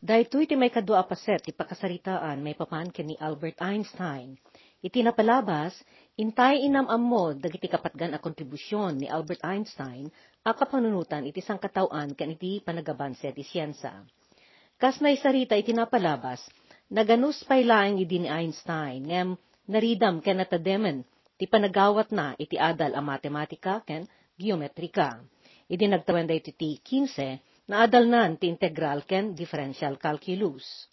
Dahito iti may kadua paset, ti pakasaritaan, may papan ni Albert Einstein. Iti napalabas, intay inamam mo, dagiti kapatgan a kontribusyon ni Albert Einstein, a kapanunutan iti sangkatauan kan iti panagabanse ti siyensa. Kas na isarita iti napalabas, naganus pay laeng idi ni Einstein, ngem naridam ken natademen, ti panagawat na iti adal a matematika ken geometrika. Idi nagtawen iti ti 15, naadal nan ti integral ken differential calculus.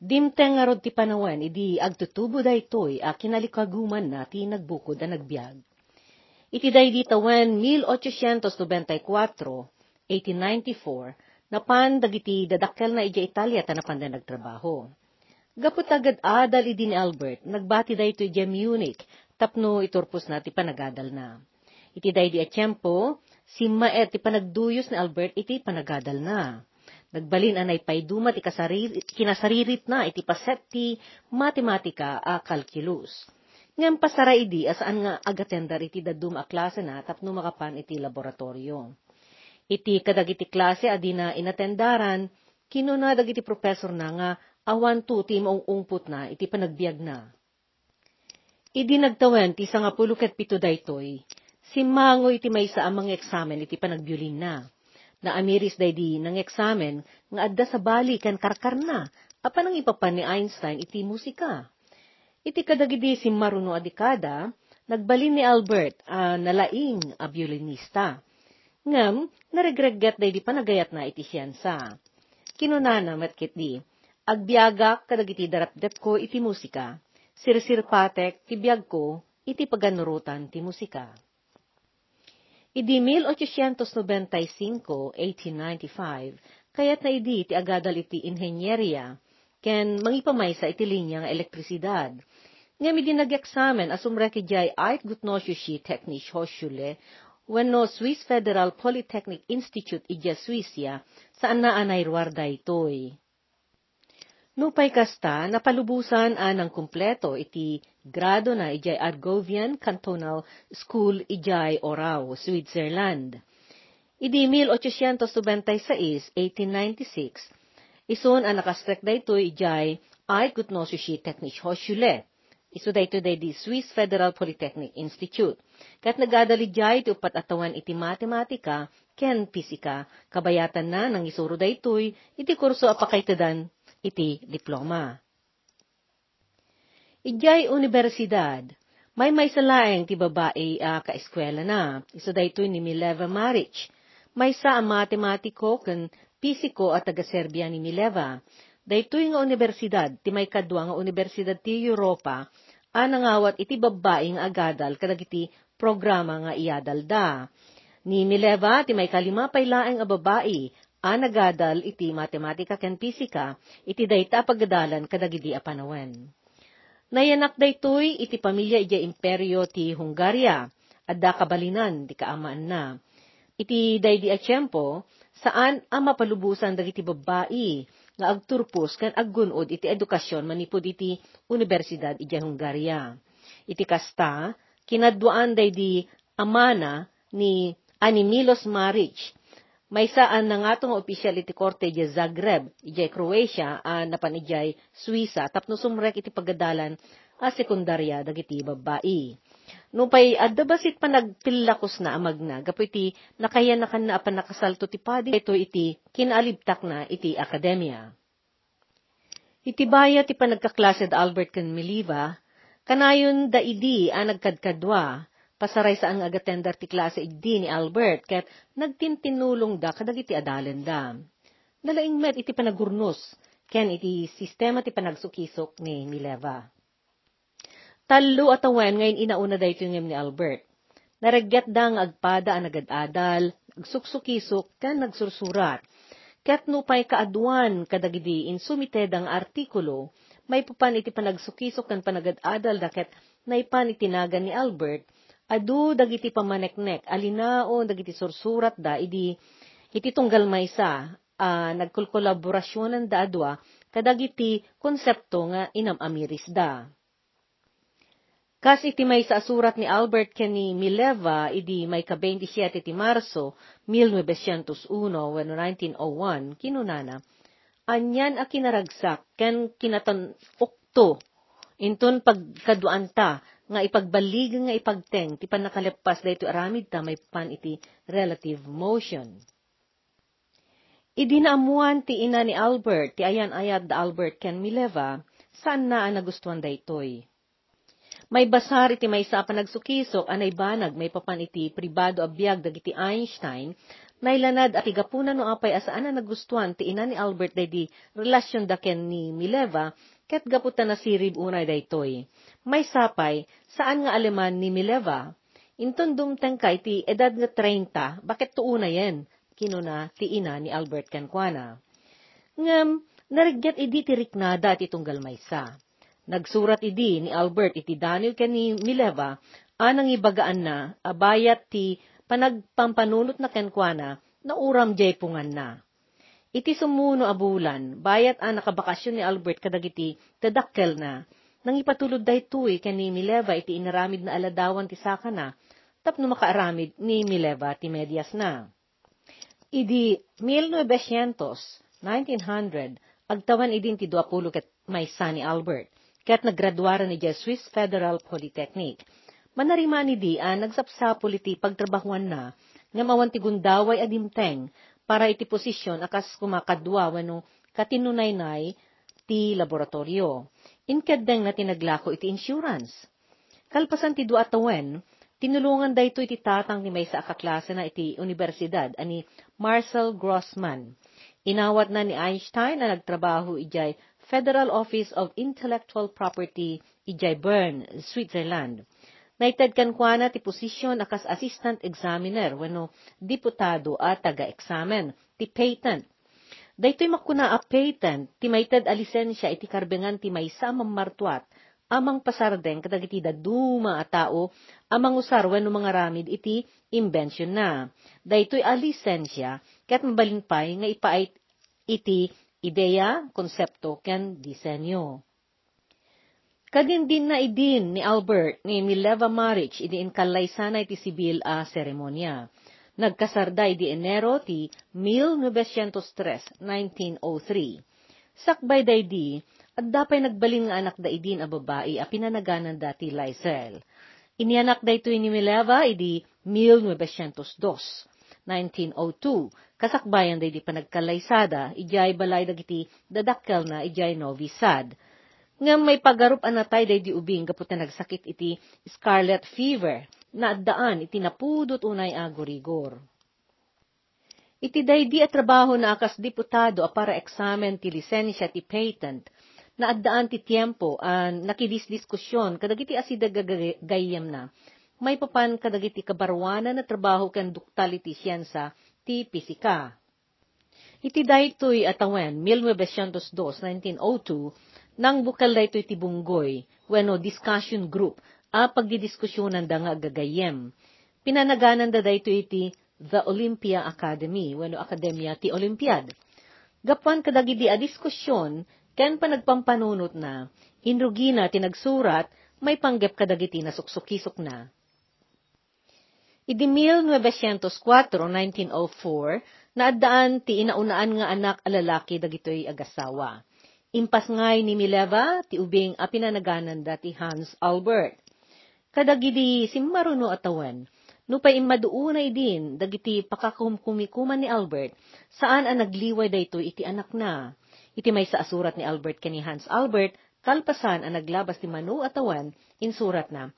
Dimteng nga ti panawen, idi agtutubo da itoy a kinalikaguman na ti nagbukod a nagbiag. Iti day di tawen 1894, 1894, napan dagiti dadakkel na ija Italia ta napan da nagtrabaho. Gapot agad adal idi ni Albert, nagbati da ito Munich, tapno iturpos na ti panagadal na. Iti day di atiyempo, si Maet ti panagduyos ni Albert iti panagadal na. Nagbalin anay paydumat ikasariri, kinasaririt na iti paset ti matematika a calculus. Ngem pasara idi asaan nga agatendar iti dadum a klase na tapno makapan iti laboratorio. Iti kadag iti klase adi na inatendaran, kinuna dagiti professor na nga awan tu ti maong ungput na iti panagbiag na. Idi nagtawen ti sangapulo ket pito daytoy, Simango iti may sa amang eksamen iti panagbiolin na. Na amiris day di ng eksamen nga adda sa bali kan karkar na. Apa nang ipapan ni Einstein iti musika. Iti kadagidi si Maruno Adikada, nagbalin ni Albert uh, nalaing a violinista. Ngam, naregregget day di panagayat na iti siyansa. Kinunana matkit di, agbiagak kadagiti darapdet ko iti musika. Sirsirpatek ti biag ko iti paganurutan ti musika. Idi 1895, 1895, kayat na idi iti agadal iti inhenyeriya, ken mangipamaysa iti linya nga elektrisidad. Ngam idi nag-eksamen asumre ki jay ait gutnosyoshi teknish hosyule, wenno Swiss Federal Polytechnic Institute ija Swissya, saan na anayruar da itoy. Nupay kasta, napalubusan anang kumpleto iti grado na ijay Argovian Cantonal School ijay Orao, Switzerland. Idi 1896, 1896, ison ang nakastrek da ito ijay ay Gutnosushi Technisch Hochschule. Iso da ito di Swiss Federal Polytechnic Institute. Kat nagadali jay iti upat iti matematika, ken pisika, kabayatan na nang isuro da ito'y iti kurso apakaitadan iti diploma. Ijay universidad, may may salaeng ti babae uh, ka-eskwela na. Isa da ito ni Mileva Maric. May sa ang matematiko kan pisiko at taga-Serbia ni Mileva. Daytoy nga universidad, ti may kadwa nga universidad ti Europa, anangawat iti babae nga agadal kadag iti programa nga iyadal da. Ni Mileva, ti may kalima pay laeng a babae, anagadal iti matematika ken pisika, iti dayta pagadalan kadagidi a panawen. Nayanak daytoy iti pamilya iti imperyo ti Hungaria, adda kabalinan di kaamaan na. Iti daydi a tiyempo, saan ang mapalubusan dagiti babae nga agturpos ken aggunod iti edukasyon manipod iti universidad iti Hungaria. Iti kasta, kinadwaan daydi amana ni Animilos Maric, may saan na nga nga opisyal iti korte iti Zagreb, iti Croatia, a napan iti Suiza, tapno sumrek iti pagadalan a sekundarya dagiti babae. No pay adda basit pa nagpilakos na amag na, gapo iti nakayanakan na apan nakasalto ti padi, ito iti kinalibtak na iti akademya. Iti baya ti panagkaklase da Albert ken Miliva, kanayon da idi a nagkadkadwa, pasaray sa ang agatendar ti klase idi ni Albert, ket nagtintinulong da kadag iti adalen da. Nalaing met iti panagurnos, ken iti sistema ti panagsukisok ni Mileva. Talo at awen ngayon inauna da ito ni Albert. Naragyat da ang agpada ang nagadadal, agsuksukisok, ken nagsursurat. Ket no pay kaaduan kadagidi insumited ang artikulo, may pupan iti panagsukisok kan panagadadal daket naipan itinagan ni Albert, adu dagiti pamaneknek, alinao dagiti sursurat da, idi iti tunggal maysa, uh, nagkulkolaborasyonan da adwa, kadagiti konsepto nga inamamiris da. Kas iti may sa surat ni Albert kani Mileva, idi may ka-27 ti Marso, 1901, when 1901, kinunana, anyan a kinaragsak ken kinatan ukto inton pagkaduanta nga ipagbalig nga ipagteng ti panakalepas dayto aramid ta may pan iti relative motion. Idinaamuan ti ina ni Albert, ti ayan ayat da Albert ken Mileva, saan na ang nagustuhan daytoy. May basar iti may sa panagsukisok anay banag may papan iti pribado abiyag dagiti Einstein, nailanad at igapunan no apay asaan na nagustuhan ti ina ni Albert day di relasyon da ken ni Mileva, ket gaputan na sirib unay daytoy. May sapay, saan nga aleman ni Mileva? Inton dumteng kay ti edad nga 30, bakit tuuna yen? Kinuna ti ina ni Albert Cancwana. Ngam, narigyan idi ti riknada ti tunggal maysa. Nagsurat idi ni Albert iti Daniel ken ni Mileva, anang ibagaan na, abayat ti panagpampanunot na kenkwana, na uram jay na. Iti sumuno abulan, bayat ang nakabakasyon ni Albert kadagiti tadakkel na, nang ipatulod daytoy ken ni Mileva iti inaramid na aladawan ti saka na, tapno makaaramid ni Mileva ti medyas na. Idi 1900, 1900, agtawan idin ti duapulo ket may ni Albert, ket naggraduara ni Swiss Federal Polytechnic. Manariman ni di an nagsapsapol iti pagtrabahuan na, nga mawan ti gundaway adimteng, para iti posisyon akas kumakadwa wano katinunay-nay ti laboratorio inkadeng na tinaglako iti insurance. Kalpasan ti dua tawen, tinulungan dayto iti tatang ni may sa akaklase na iti universidad ani Marcel Grossman. Inawat na ni Einstein na nagtrabaho ijay Federal Office of Intellectual Property ijay Bern, Switzerland. Naited kan kwa na ti posisyon akas assistant examiner wano diputado at taga-examen ti patent Daytoy makuna a patent, ti mayted a lisensya iti karbengan ti may samang martuat, amang pasardeng kadagiti daduma a tao, amang usar wenno mga ramid iti invention na. Daytoy a lisensya, ket mabalinpay nga ipaait iti ideya, konsepto, ken disenyo. Kadin din na idin ni Albert ni Mileva marriage idi inkalay sana iti sibil a seremonya Nagkasarday di Enero ti 1903, 1903. Sakbay day di, at dapay nagbalin nga anak da idin a babae a pinanaganan dati Lysel. Inianak da ito ni Mileva idi 1902, 1902. Kasakbayan day di panagkalaysada, ijay balay dagiti dadakkel na ijay Novi Sad. Nga may pagarup anatay day di ubing kapot na nagsakit iti scarlet fever na addaan iti napudot unay agorigor. Iti daydi at trabaho na akas diputado a para eksamen ti lisensya ti patent, na addaan ti tiempo an nakidisdiskusyon kadagiti asida gagayam na, may papan kadagiti kabarwana na trabaho ken duktal iti siyensa ti pisika. Iti daytoy atawen 1902, 1902, nang bukal daytoy ti bunggoy, weno discussion group, a pagdidiskusyonan da nga gagayem. Pinanaganan da dayto iti The Olympia Academy, wano akademya ti Olympiad. Gapan kadagidi a diskusyon, ken pa nagpampanunot na, inrugina ti nagsurat, may panggep kadagiti na suksukisok na. Idi 1904, 1904, naadaan ti inaunaan nga anak alalaki dagitoy agasawa. Impas ngay ni Mileva, ti ubing a pinanaganan dati Hans Albert kadagidi atawan, no pa imaduunay din, dagiti pakakumkumikuman ni Albert, saan ang nagliway dayto iti anak na. Iti may sa asurat ni Albert kani Hans Albert, kalpasan ang naglabas ti Manu atawan, insurat na,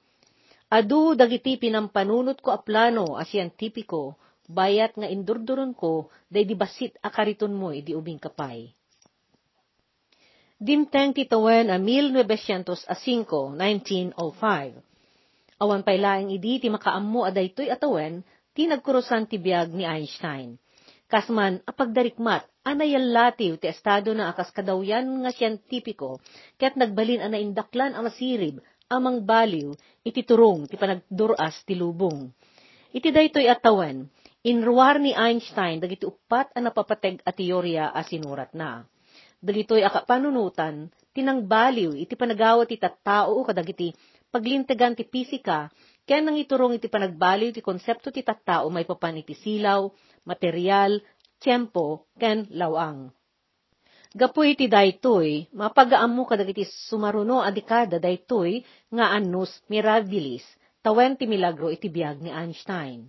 Adu dagiti pinampanunot ko a plano a siyentipiko, bayat nga indurduron ko, day di basit akariton mo idi ubing kapay. Dimteng titawen a 1905, 1905. Awan pay laing idi ti makaammo adaytoy atawen ti nagkurusan ti biag ni Einstein. Kasman apagdarikmat anayal latiw ti estado na akas kadawyan nga siyentipiko ket nagbalin ana indaklan ang masirib amang baliw iti turong ti panagduras ti lubong. Iti daytoy atawen inruar ni Einstein dagiti upat a napapateg a teorya a sinurat na. Dagitoy akapanunutan tinangbaliw iti panagawat ti tattao kadagiti paglintegan ti pisika, kaya nang iturong iti panagbaliw ti konsepto ti tattao may papan iti silaw, material, tiyempo, ken lawang. Gapoy iti daytoy, mapagaammo kadagiti sumaruno a dekada daytoy nga annus mirabilis, tawen ti milagro iti biag ni Einstein.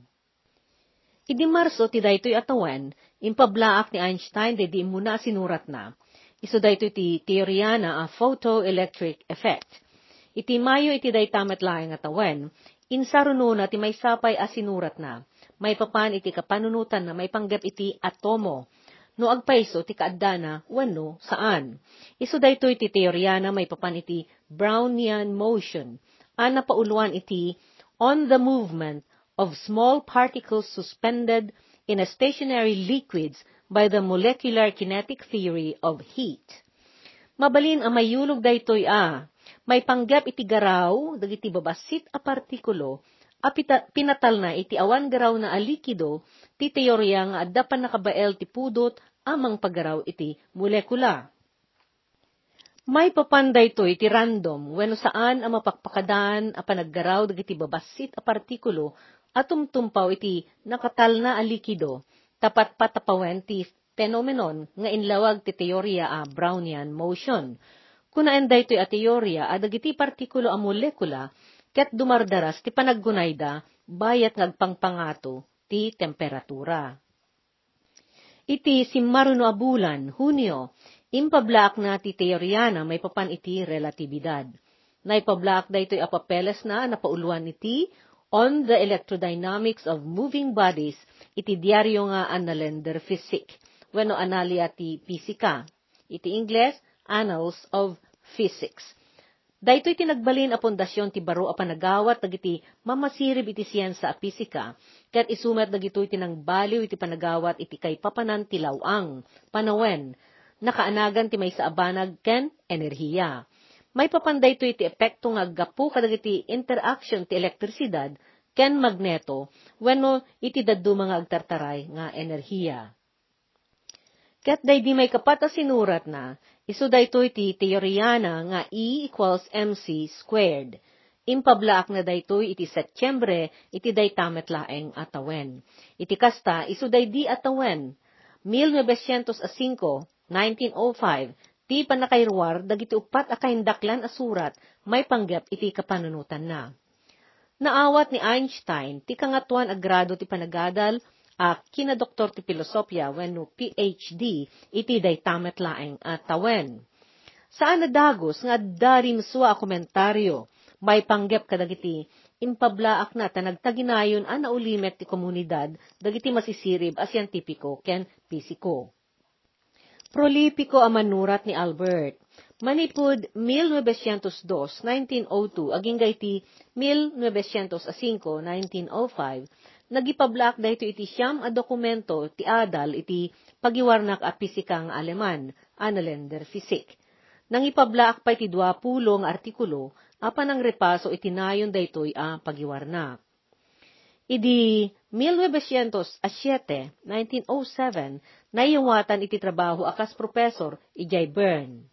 Idi Marso ti daytoy atawan, impablaak ni Einstein dedi muna sinurat na. Iso daytoy ti teorya na a photoelectric effect. Iti Mayo iti daytamet laeng atawan, insaruno na ti may sapay a sinurat na. May papan iti kapanunutan na may panggap iti atomo, no agpaiso ti kaaddana wano saan. Iso daytoy ti teorya na may papan iti Brownian motion, ana pauluan iti on the movement of small particles suspended in a stationary liquids by the molecular kinetic theory of heat. Mabalin ang mayulog daytoy a, may panggap iti garaw, dagiti babasit a partikulo, a pinatal na iti awan garaw na alikido, ti teorya nga adda nakabael ti pudot amang paggaraw iti molekula. May papanday to iti random when saan ang mapakpakadan a panaggaraw dagiti babasit a partikulo at tumtumpaw iti nakatal na alikido tapat patapawen ti phenomenon nga inlawag ti teorya a Brownian motion. Kunaan daytoy a teorya a dagiti partikulo a molekula ket dumardaras ti panaggunayda bayat ngagpangpangato ti temperatura. Iti simmaruno a bulan, Hunyo, impablaak na ti teorya may papan iti relatibidad. Naipablaak da ito'y apapeles na napauluan iti On the Electrodynamics of Moving Bodies iti diaryo nga Annalender Physic, weno analia ti Pisika. Iti Ingles, Annals of Physics. Daytoy tinagbalin a pundasyon ti baro a panagawat dagiti mamasirib iti siyensa a pisika, ket isumet dagitoy tinang baliw iti panagawat iti kay papanan ti lawang, panawen, nakaanagan ti may sa abanag ken enerhiya. May papanday to iti epekto nga gapu kadagiti interaction ti elektrisidad ken magneto wenno iti daddu mga agtartaray nga enerhiya. Ket day di may kapat sinurat na, iso daytoy ti teoryana nga E equals mc squared. Impablaak na daytoy iti Setyembre iti daytamet laeng atawen. Iti kasta iso day di atawen. 1905, 1905, ti panakairwar dagiti upat akaindaklan asurat may panggap iti kapanunutan na. Naawat ni Einstein ti kangatuan agrado ti panagadal a kina doktor ti filosofya wenno PhD iti daytamet laeng at tawen. Saan na dagos nga darim suwa a komentaryo, may panggep kadagiti impablaak na tanagtaginayon a naulimet ti komunidad dagiti masisirib a siyentipiko ken pisiko. Prolipiko a manurat ni Albert. Manipud 1902, 1902, aging gaiti 1905, 1905, nagipablak dahito iti siyam a dokumento ti adal iti pagiwarnak a pisikang Aleman, Annalender Physik. Nang ipablak pa iti dua pulong artikulo, apan ang repaso itinayon daytoy a pagiwarnak. Idi 1907, 1907, naiwatan iti trabaho akas profesor Ijay Byrne.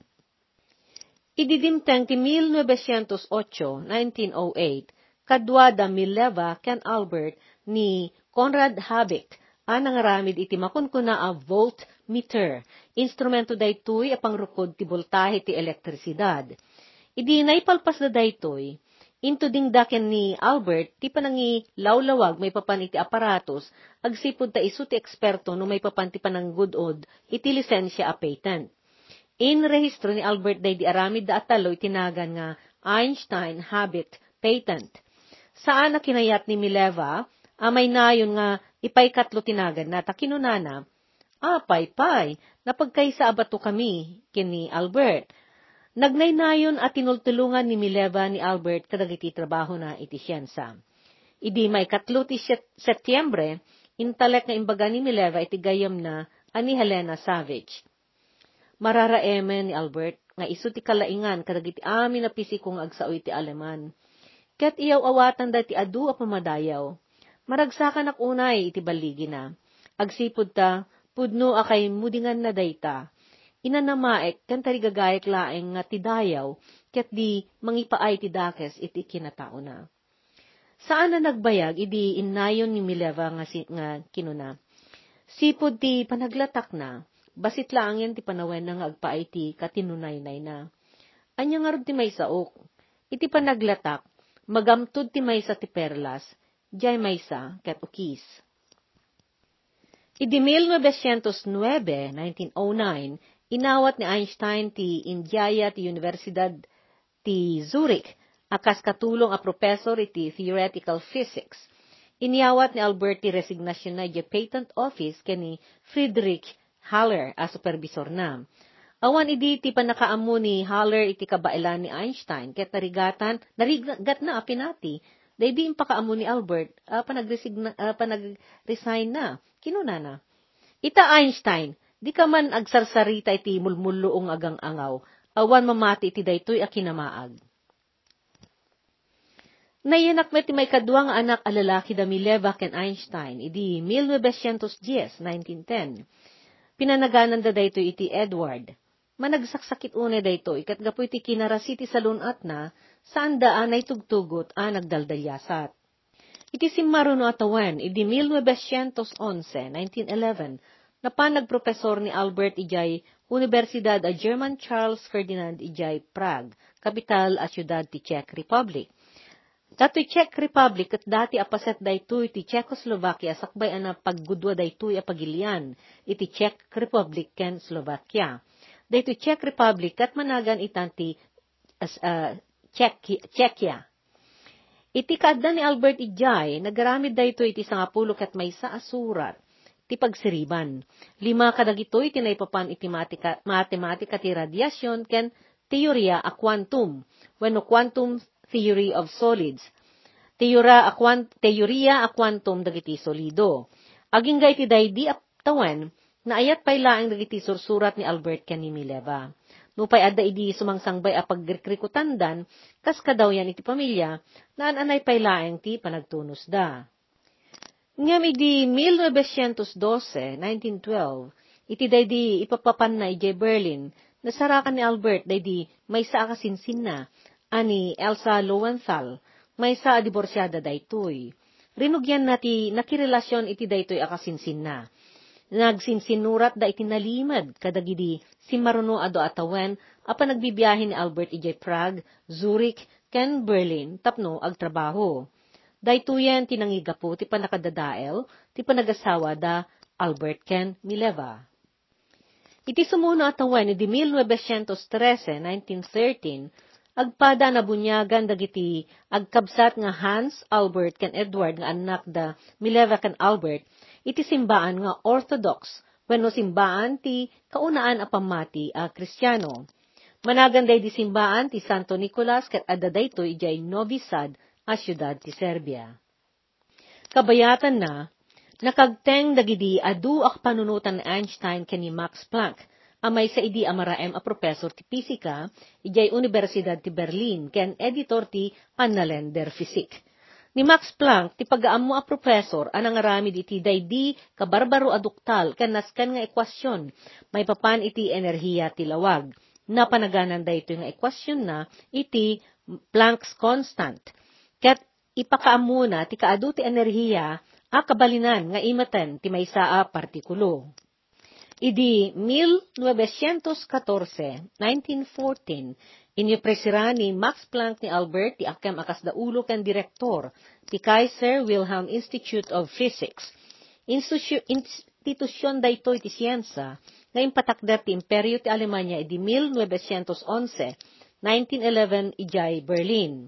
Ididimteng ti 1908, 1908, kadwa da Mileva ken Albert ni Conrad Habik a nangaramid iti makunkuna a voltmeter. Instrumento daytoy a pangrukod ti voltahe ti elektrisidad. Idi naipalpas na daytoy, into ding daken ni Albert, ti panangi lawlawag may papan iti aparatos, agsipod ta isu ti eksperto no may papan ti pananggudod, iti lisensya a patent. In rehistro ni Albert day di aramid da ataloy tinagan nga Einstein Habit Patent. Saan na kinayat ni Mileva, amay nayon nga ipay katlo tinagan na takinunana, ah, pay pay, napagkaysa abato kami, kini Albert. Nagnaynayon at tinultulungan ni Mileva ni Albert kadagiti trabaho na iti siyensa. Idi may katlo ti Setyembre, intalek nga imbaga ni Mileva iti gayam na ani Helena Savage. Mararaemen ni Albert nga isu ti kalaingan kadagiti amin na pisikong agsao iti Aleman. Ket iyaw awatan da ti adu a pamadayaw. Maragsakan ak unay iti baligi na. Agsipod ta, pudno akay mudingan na dayta inanamaek kan tarigagayek laeng nga tidayaw, ket di mangipaay ti dakes iti kinatao na. Saan na nagbayag, idi inayon ni Mileva nga, si, nga kinuna. Sipod ti panaglatak na, basit lang yan ti panawen nga agpaay ti katinunay-nay na. Anya nga ti may saok, iti panaglatak, magamtud ti maysa ti perlas, jay maysa ket ukis. Idi 1909, 1909, inawat ni Einstein ti Indiaya ti Universidad ti Zurich, akas katulong a professor iti theoretical physics. Iniawat ni Albert ti resignasyon na patent office kani Friedrich Haller a supervisor na. Awan idi ti panakaammo ni Haller iti kabailan ni Einstein ket narigatan narigat na apinati Dahil di pakaamo ni Albert, uh, panag-resign uh, panag-resign na. Kinuna na. Ita Einstein, di ka man agsarsarita iti mulmulloong agang angaw, awan mamati iti daytoy a kinamaag. Nayanak met may kadwa nga anak a lalaki da Mileva ken Einstein, idi 1910, 1910. Pinanaganan da daytoy iti Edward. Managsaksakit une daytoy, kat gapoy ti kinarasiti sa lunat na, saan daan ay tugtugot a nagdaldalyasat. Iti simmaruno atawan, idi 1911, 1911, na pa nagprofesor ni Albert Ijay, Universidad a German Charles Ferdinand Ijay, Prague, kapital a siyudad ti Czech Republic. Dati Czech Republic at dati apaset daytoy ti Czechoslovakia sakbay ana paggudwa daytoy a pagilian iti Czech Republic ken Slovakia. Daytoy Czech Republic at managan itanti as uh, Czechia. Iti kadda ni Albert Ijay, nagaramid da ito iti sangapulo kat may sa asurat, ti pagsiriban. Lima kadagito iti naipapan iti matika, matematika ti radiasyon ken teorya a quantum, when quantum theory of solids. Teorya a, quant, teorya a quantum dagiti solido. Aging iti daydi aptawan, na ayat pailaang dagiti sursurat ni Albert ken ni Mileva. Nupay adda idi sumangsangbay a pagrekrikutandan, kas kadaw yan iti pamilya, naan anay paylaeng ti panagtunos da. Ngam idi 1912, 1912, iti daydi ipapapan na ije Berlin, nasarakan ni Albert daydi may sa akasinsin na, ani Elsa Lowenthal, may sa adiborsyada daytoy. Rinugyan na ti nakirelasyon iti daytoy akasinsin na Nagsinsinurat da itinalimad kadagidi si Maruno ado atawen apa nagbibiyahe ni Albert ijay Prague, Zurich, ken Berlin tapno agtrabaho. Daytoyen tinangigapo ti panakadadael ti panagasawa da Albert ken Mileva. Iti sumuno atawen di 1913, 1913, agpada na bunyagan dagiti agkabsat nga Hans Albert ken Edward nga anak da Mileva ken Albert iti simbaan nga orthodox, wenno simbaan ti kaunaan a pamati a kristyano. Managanday di simbaan ti Santo Nicolas ket adda daytoy ijay Novi Sad a syudad ti Serbia. Kabayatan na, nakagteng dagidi adu ak panunutan ni Einstein ken ni Max Planck, amay sa idi amaraem a professor ti pisika, ijay Universidad ti Berlin, ken editor ti Annalender Physik Ni Max Planck, ti pagaammo a professor, anang arami iti daydi kabarbaro aduktal, kanaskan nga ekwasyon, may papan iti enerhiya ti lawag. Napanaganan da ito nga ekwasyon na, iti Planck's constant. Kat ipakaammo na, ti kaadu ti enerhiya, a kabalinan nga imaten ti maysa a partikulo. Idi 1914, 1914, Inipresira ni Max Planck ni Albert ti akem akas da ulo ken direktor ti Kaiser Wilhelm Institute of Physics. Institusyon daytoy ti siyensa nga impatakder ti Imperyo ti Alemanya idi 1911, 1911 ijay Berlin.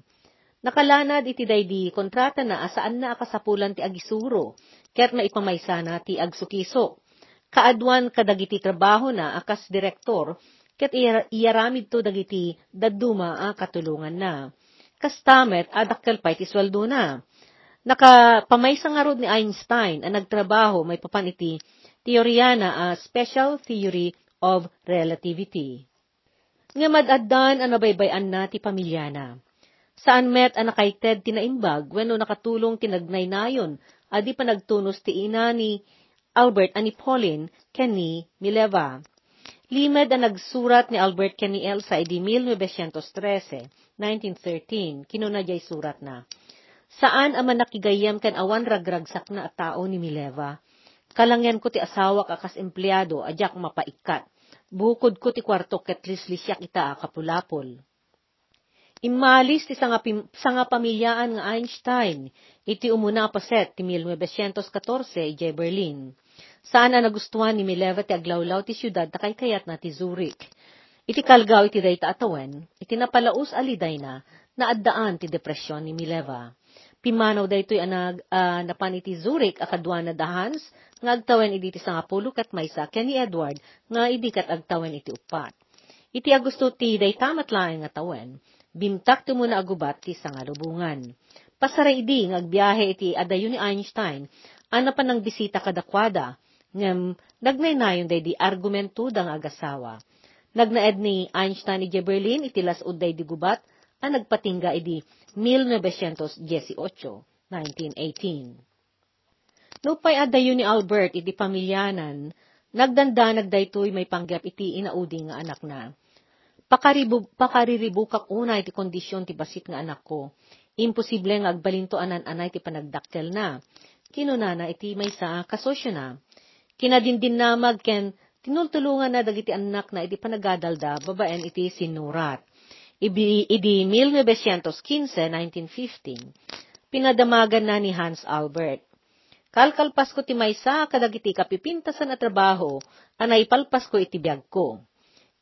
Nakalanad iti daydi kontrata na asaan na akasapulan ti agisuro, ket maipamaysana ti agsukiso. Kaadwan kadagiti trabaho na akas direktor, ket iyaramid to dagiti dadduma a katulungan na. Kastamet adakkel pay ti sweldo na. Nakapamaysa nga ni Einstein ang nagtrabaho may papan iti teorya na a special theory of relativity. Nga madaddan ang nabaybayan na ti pamilyana. Saan met ang nakaited tinaimbag wenno nakatulong tinagnaynayon adi pa nagtunos ti ina ni Albert ani Pauline ken ni Mileva. Limed ang nagsurat ni Albert Caniel sa edi 1913, 1913, kinunadjay surat na. Saan ang manakigayam kan awan ragragsak na tao ni Mileva? Kalangyan ko ti asawa kakas empleyado, adyak mapaikat. Bukod ko ti kwarto ket lislisyak ita kapulapol. Imalis ti sanga, sanga pamilyaan nga Einstein, iti umuna paset ti 1914 ije Berlin. Saan na nagustuhan ni Mileva ti aglawlaw ti syudad takay kayat na ti Zurich. Iti kalgaw iti dayta atawen, iti napalaus aliday na, naaddaan ti depresyon ni Mileva. Pimanaw daytoy anag uh, napan iti Zurich akadwa na dahans, nga agtawen idi ti sangapulo kat maysa ken ni Edward nga idi kat agtawen iti upat. Iti agusto ti dayta matlaeng nga tawen, bimtak ti muna agubat ti sangalubungan. Pasara idi nga agbiyahe iti adayo ni Einstein, ana pa ng bisita kadakwada, ngem nagnaynayon day di argumento dang agasawa. Nagnaed ni Einstein iti Berlin iti lasud day di gubat, ang nagpatingga idi 1918, 1918. Nupay adayo ni Albert iti pamilyanan, nagdanda nagdaytoy may panggap iti inaudi nga anak na. Pakaribu, pakariribukak una iti kondisyon ti basit nga anak ko. Imposible nga agbalinto anan anay ti panagdakkel na. Kinunana iti may sa kasosyo na. Kinadindin na magken tinultulungan na dagiti anak na iti panagadalda babaen iti sinurat Ibi, idi 1915, 1915, pinadamagan na ni Hans Albert. Kalkalpas ko ti maysa kadagiti kapipintasan at trabaho, anay palpas ko iti biyag ko.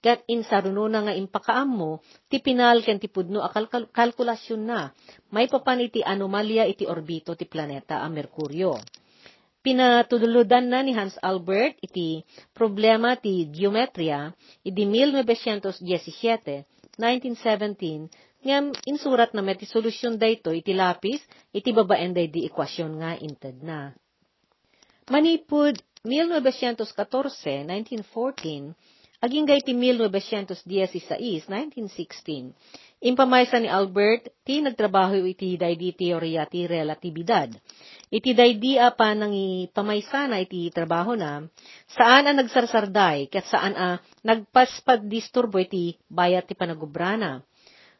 Kat insaruno na nga impakaam mo, ti pinal ken ti pudno a kalkulasyon na, may papan iti anomalya iti orbito ti planeta a Merkuryo. Pinatuduludan na ni Hans Albert iti problema ti geometria, iti 1917, 1917, ngam insurat na met solusyon dayto iti lapis, iti babaen day di ekwasyon nga inted na. Manipud 1914, 1914, aging gay ti 1916, 1916, impamaysa ni Albert, ti nagtrabaho iti day di teorya ti relatibidad. Iti day di pa nang ipamaysa na iti trabaho na, saan ang nagsarsarday, kat saan a nagpaspad disturbo iti bayat ti panagubrana.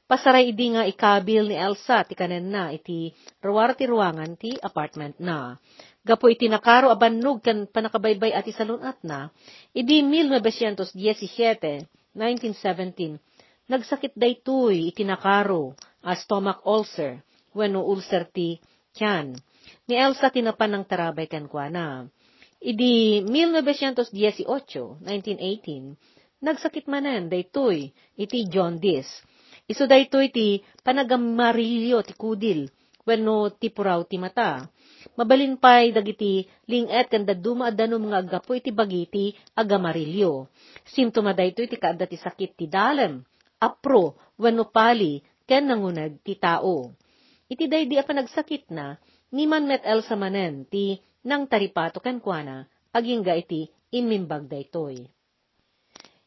Pasaray idi nga ikabil ni Elsa ti kanen na iti ruwar ti ruwangan ti apartment na. Gapo iti nakaro abannog kan panakabaybay at isalunat na, idi 1917, 1917, nagsakit daytoy iti nakaro a stomach ulcer, wenno ulcer ti tiyan. Ni Elsa tinapan ng tarabay kan kwa na. Idi 1918, 1918, nagsakit manen daytoy iti jaundice Iso daytoy ti panagamarilyo ti kudil, wenno ti puraw ti mata. Mabalin pay dagiti linget kan daduma adano mga agapo iti bagiti agamarilyo. Simptoma daytoy ti kaadda ti sakit ti dalem, apro, wenno pali, ken nangunag ti tao. Iti daydi a panagsakit na, ni man met el sa manen ti nang taripato ken kuana, aging ga iti imimbag daytoy.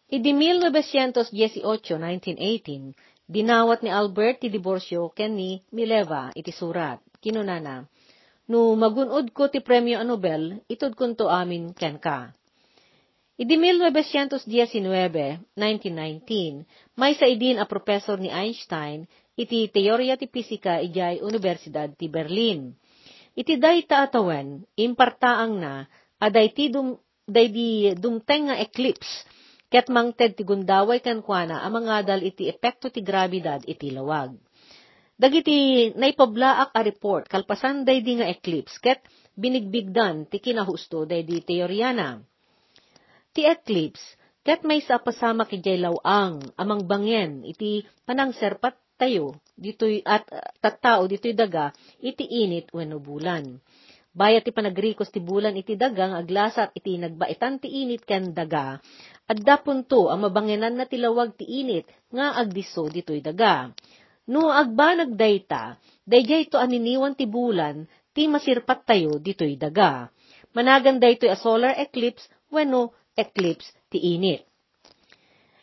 Idi 1918, 1918, Dinawat ni Albert ti diborsyo ken ni Mileva iti surat. Kinunana, no magunod ko ti premyo a Nobel, itod kunto amin ken ka. Idi 1919, 1919, may sa idin a professor ni Einstein, iti teorya ti pisika ijay Universidad ti Berlin. Iti day taatawen, impartaang na, aday ti dum, day di dumteng nga eclipse, Ket mangted ti gundaway kan kuana ang mga dal iti epekto ti grabidad iti lawag. Dagiti naipablaak a report kalpasan day di nga eclipse ket binigbigdan ti kinahusto day di teoryana. Ti eclipse ket may sa pasama kijay lawang amang bangyen iti panangserpat tayo ditoy at tattao ditoy daga iti init wenno bulan. Bayat ti panagrikos ti bulan iti daga nga aglasat iti nagbaitan ti init ken daga Adda punto ang mabangenan na tilawag ti init nga agdiso ditoy daga. No agbanag dayta, dayjay to aniniwan ti bulan, ti masirpat tayo ditoy daga. Managan daytoy a solar eclipse wenno eclipse ti init.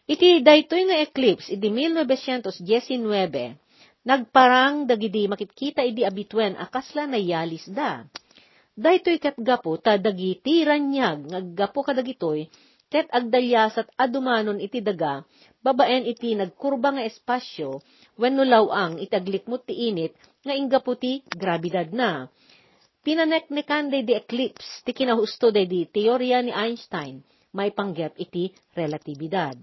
Iti daytoy nga eclipse idi 1919, nagparang dagidi makikita idi abitwen akasla na yalis da. Daytoy katgapo ta dagiti ranyag ngaggapo kadagitoy ket agdalyasat adumanon iti daga, babaen iti nagkurba nga espasyo, wenno lawang itaglikmot ti init, nga ingga puti grabidad na. pinaneknekan day di eclipse, ti kinahusto day di teorya ni Einstein, may panggap iti relatibidad.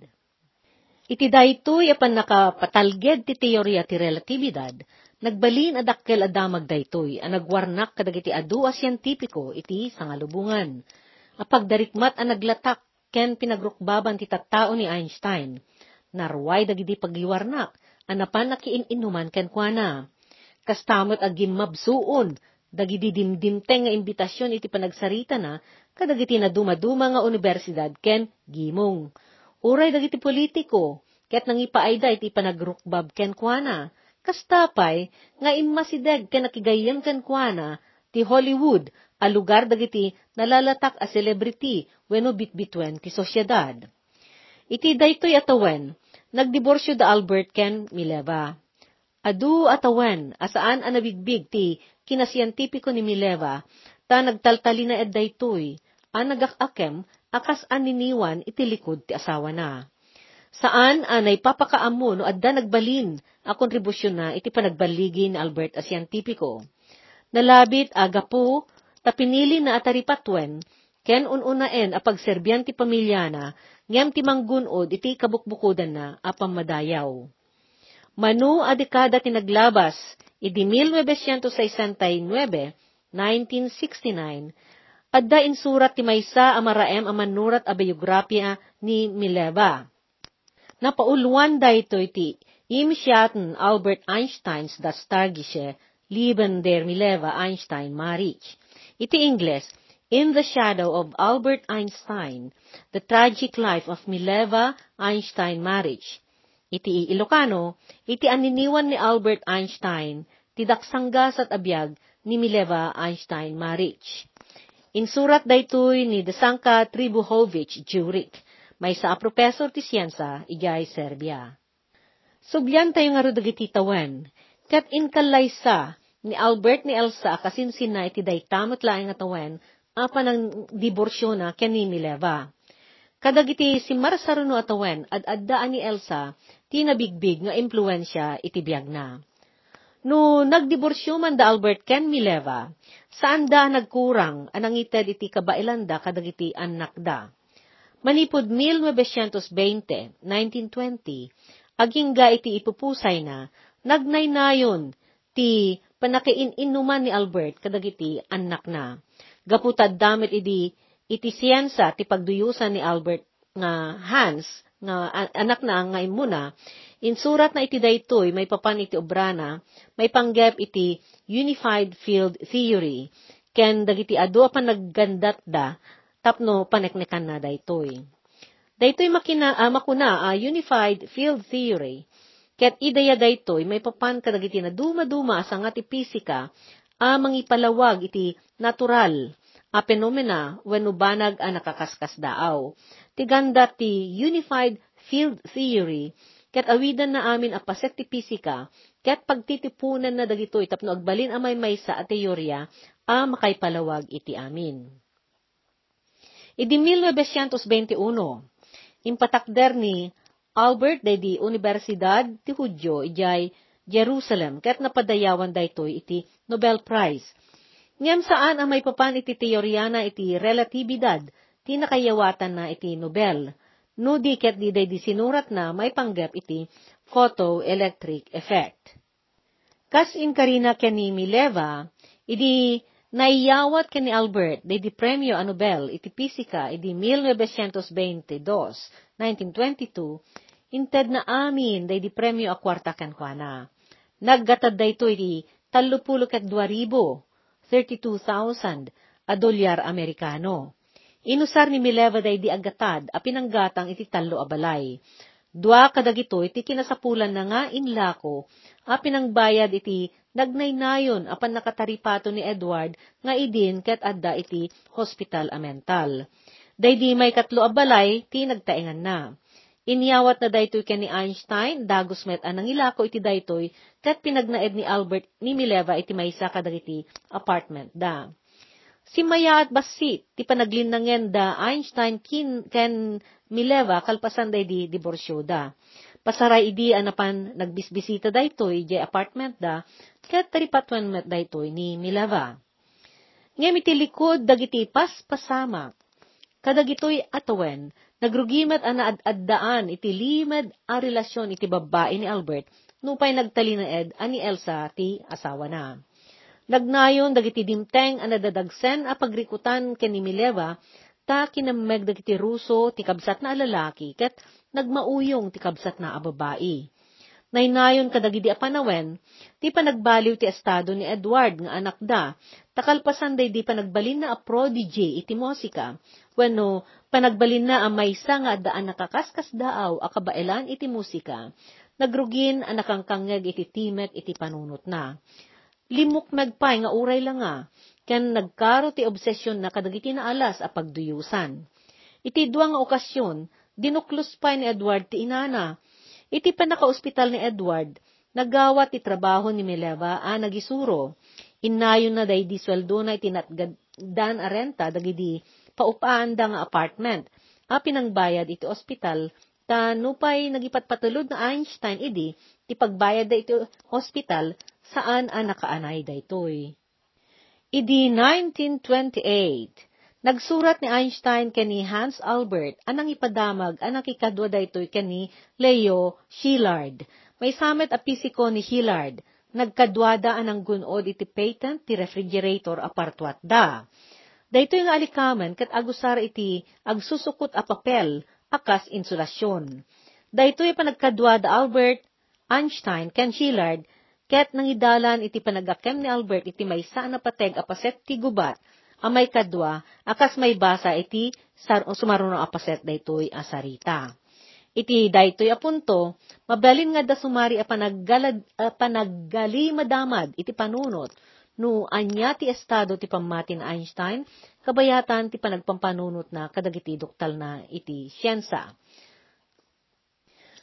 Iti daytoy apan nakapatalged ti teorya ti relatibidad, nagbalin adakkel adamag daytoy, a nagwarnak kadagiti adu a siyentipiko iti sangalubungan. Apag darikmat a naglatak, ken pinagrukbaban ti tattao ni Einstein. Narway dagiti pagliwarnak, anapan nakiin-inuman ken kuana. Kastamot agim mabsuon, dagiti dimdimteng nga imbitasyon iti panagsarita na, kadagiti na dumaduma nga universidad ken gimong Uray dagiti politiko, ket nangipaayda iti panagrukbab ken kuana. Kastapay, nga immasideg ken nakigayem ken kuana, ti Hollywood, a lugar dagiti nalalatak a celebrity wenno bitbitwen ti sosyedad. Iti daytoy atawen, nagdiborsyo da Albert ken Mileva. Adu atawen, asaan a nabigbig ti kinasiyentipiko ni Mileva, ta nagtaltali na ed daytoy, a nagakakem akas aniniwan iti likod ti asawa na. Saan anay papakaamo no adda nagbalin a kontribusyon na iti panagbaligi ni Albert a siyentipiko. Nalabit aga po, tapinili na ataripatwen, ken ununaen a pagserbyan ti pamilya na, ngem ti manggunod iti kabukbukudan na a pamadayaw. Manu a dekada tinaglabas, idi 1969, 1969, Adda insurat ti maysa a maraem a manurat a biografiya ni Mileva. Napauluan daytoy ti im siyaten Albert Einsteins das tragische Leben der Mileva Einstein Marriage. Iti Ingles, In the Shadow of Albert Einstein, The Tragic Life of Mileva Einstein Marriage. Iti Ilocano, iti aniniwan ni Albert Einstein, ti daksanggas at abiyag ni Mileva Einstein Marriage. Insurat daytoy ni Desanka Tribuhovich Jurek, may sa professor ti siyensa, igay Serbia. Subyan tayo nga dagiti tawan, kat inkalaysa ni Albert ni Elsa kasinsin iti daytamot laing nga tawan, apan ang diborsyo na ken ni Mileva. Kadagiti si Marsaruno atawen ad addaan ni Elsa ti nabigbig nga impluensya iti biyag na. No nagdiborsyo man da Albert ken Mileva, saan da nagkurang anang ited iti kabailanda kadagiti anak da. Manipod 1920, 1920, aging ga iti ipupusay na, nagnaynayon ti panakiin-inuman ni Albert kadagiti anak na. Gaputad damit idi iti siyensa ti pagduyusan ni Albert nga Hans nga anak na nga imuna, insurat na iti daytoy may papan iti obrana, may panggap iti Unified Field Theory, ken dagiti adu pa naggandat da, tapno paneknekan na daytoy. Daytoy makina, uh, makuna uh, Unified Field Theory, ket ideya daytoy may papan kadagiti na duma-duma sa nga ti pisika, amang uh, ipalawag iti natural a phenomena when ubanag a nakakaskas daaw tiganda ti Unified Field Theory, ket awidan na amin a paset ti pisika, ket pagtitipunan na dagito itapno agbalin amay maysa at teorya, a makaypalawag iti amin. Idi 1921, impatakder ni Albert de di Universidad ti Hudyo ijay Jerusalem, ket napadayawan daytoy iti Nobel Prize. Ngem saan ang may papan iti teorya na iti relatibidad, tinakayawatan na iti Nobel. No diket di day disinurat na may panggap iti photoelectric effect. Kas in karina ken ni Mileva, idi naiyawat ken ni Albert day di premyo a Nobel iti pisika idi 1922, 1922, inted na amin day di premyo a kwarta ken kuana. Naggatad dayto iti talupulo ket duaribo, 32,000 a dolyar Amerikano. Inusar ni Mileva day di agatad, a pinanggatang iti talo abalay. Dua kadagito iti kinasapulan na nga inlako, a pinangbayad iti nagnaynayon apan nakataripato ni Edward nga idin ket adda iti hospital a mental. Day di may katlo abalay, ti nagtaengan na. Inyawat na daytoy ken ni Einstein, dagos met anang ilako iti daytoy, ket pinagnaed ni Albert ni Mileva iti maysa kadagiti apartment da. Si Maya at Basit, ti panaglinangen da Einstein kin ken Mileva kalpasan day di diborsyo da. Pasaray idi anapan nagbisbisita daytoy di apartment da, ket taripatwan met daytoy ni Mileva. Ngem iti likod dagiti paspasamak. Kadagitoy atawen, nagrugimat ana ad-addaan iti limed a relasyon iti babae ni Albert, nupay nagtalinaed ani Elsa ti asawa na. Nagnayon dagiti dimteng ana dadagsen a pagrikutan ken Mileva, ta kinameg dagiti Ruso ti kabsat na lalaki ket nagmauyong ti kabsat na a. Naynayon kadagidi a panawen, ti panagbaliw ti estado ni Edward nga anak da, takalpasan day di panagbalin na a prodigy iti musika, wenno panagbalin na a maysa nga daan nakakaskas daaw a kabailan iti musika, nagrugin a nakangkangeg iti timek iti panunot na. Limok nagpay nga uray lang nga, ken nagkaro ti obsesyon na kadagiti na alas a pagduyusan. Iti duwa nga okasyon, dinuklos pa ni Edward ti inana, Iti panaka-ospital ni Edward, nagawa ti trabaho ni Mileva a nagisuro. Inayon na day di sweldo na itinatgadan a renta dagidi paupaan da nga apartment. A pinangbayad iti ospital, ta nupay nagipatpatulod na Einstein idi, ti pagbayad da iti ospital, saan a nakaanay daytoy. Idi 1928, Nagsurat ni Einstein kani Hans Albert anang ipadamag anang ikadwa daytoy kani Leo Szilard. May samet a pisiko ni Szilard. Nagkadwada anang gunod iti patent ti refrigerator apartwat da. Daytoy nga alikaman kat agusar iti agsusukot a papel akas insulasyon. Daytoy pa nagkadwada Albert Einstein ken Szilard ket nangidalan iti panagakem ni Albert iti maysa na pateg a paset ti gubat amay kadwa, akas may basa iti sar, sumaruno apaset daytoy asarita. Iti daytoy apunto, mabalin nga da sumari a panaggalad, a panaggali madamad iti panunot, no anya ti estado ti pamati na Einstein, kabayatan ti panagpampanunot na kadagiti doktal na iti siyensa.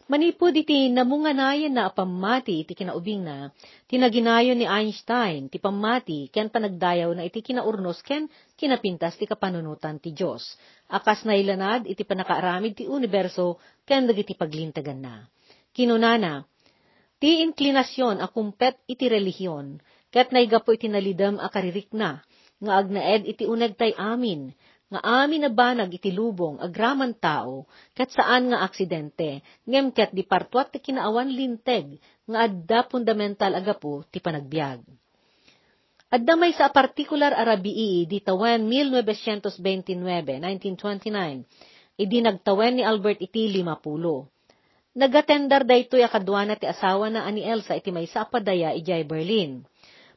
Manipod iti namunganayan na pamati iti kinaubing na, tinaginayon ni Einstein, ti pamati, ken panagdayaw na iti kinaurnos ken kinapintas ti kapanunutan ti Diyos. Akas na ilanad iti panakaaramid ti universo ken dagiti paglintagan na. Kinunana, ti inklinasyon a kumpet iti relihiyon, ket naigapo iti nalidam a karirik na, nga agnaed iti uneg tay amin, nga amin na banag iti lubong agraman tao, kat saan nga aksidente, ngem ket di partuat ti kinaawan linteg, nga adda fundamental agapo ti panagbiag. Adda may sa partikular arabii di tawen 1929, 1929, idi nagtawen ni Albert iti 50. Nagatendar daytoy akadwana ti asawa na ani Elsa iti may sa padaya ijay Berlin.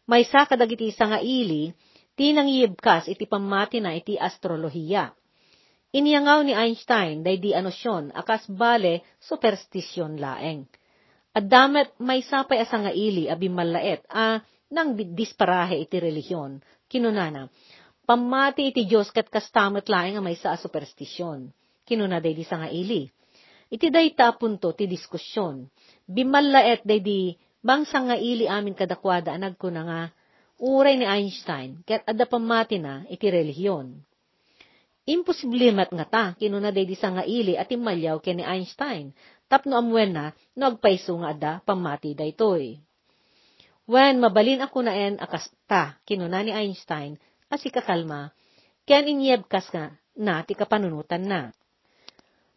May sa kadagiti nga ili, ti nangyibkas iti pamati na iti astrolohiya. Iniyangaw ni Einstein day di anosyon akas bale superstisyon laeng. At damet may sapay asa nga ili abi malaet a nang disparahe iti relihiyon. Kinunana, pamati iti Diyos kat kastamet laeng a may sa superstisyon. Kinuna day di sa nga ili. Iti day ta punto ti diskusyon. Bimalaet day di bangsa nga ili amin kadakwada nagkuna nga uray ni Einstein, ket adda pamati na iti relihiyon. Imposible mat nga ta, kinuna day di nga ili at imalyaw ken ni Einstein, tapno amwen na, no agpaiso nga adda pamati daytoy. When mabalin ako na en akasta, kinuna ni Einstein, asi kakalma, ken inyeb kas nga na ti kapanunutan na.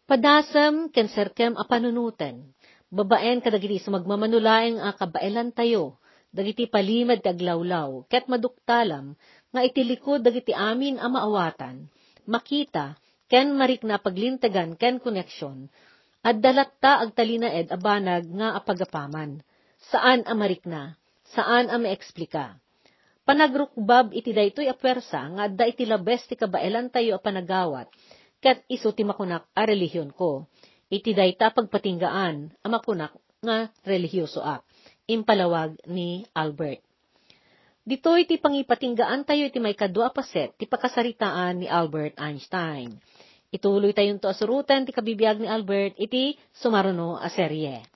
Padasam ken serkem a panunutan, babaen kadagiti sumagmamanulaeng a kabailan tayo, dagiti palimad taglawlaw, ket maduktalam, nga itilikod dagiti amin a maawatan, makita, ken marik na paglintagan ken koneksyon, at dalatta agtalinaed abanag nga apagapaman. Saan amarik na? Saan a maeksplika? Panagrukbab iti daytoy a pwersa nga adda iti labes ti kabaelan tayo a panagawat, ket iso ti makunak a relihiyon ko. Iti dayta pagpatinggaan a makunak nga relihiyoso ak impalawag ni Albert. Ditoy ti pangipatinggaan tayo iti may kadwa paset ti pakasaritaan ni Albert Einstein. Ituloy tayong to asurutan ti kabibiyag ni Albert iti sumaruno a serye.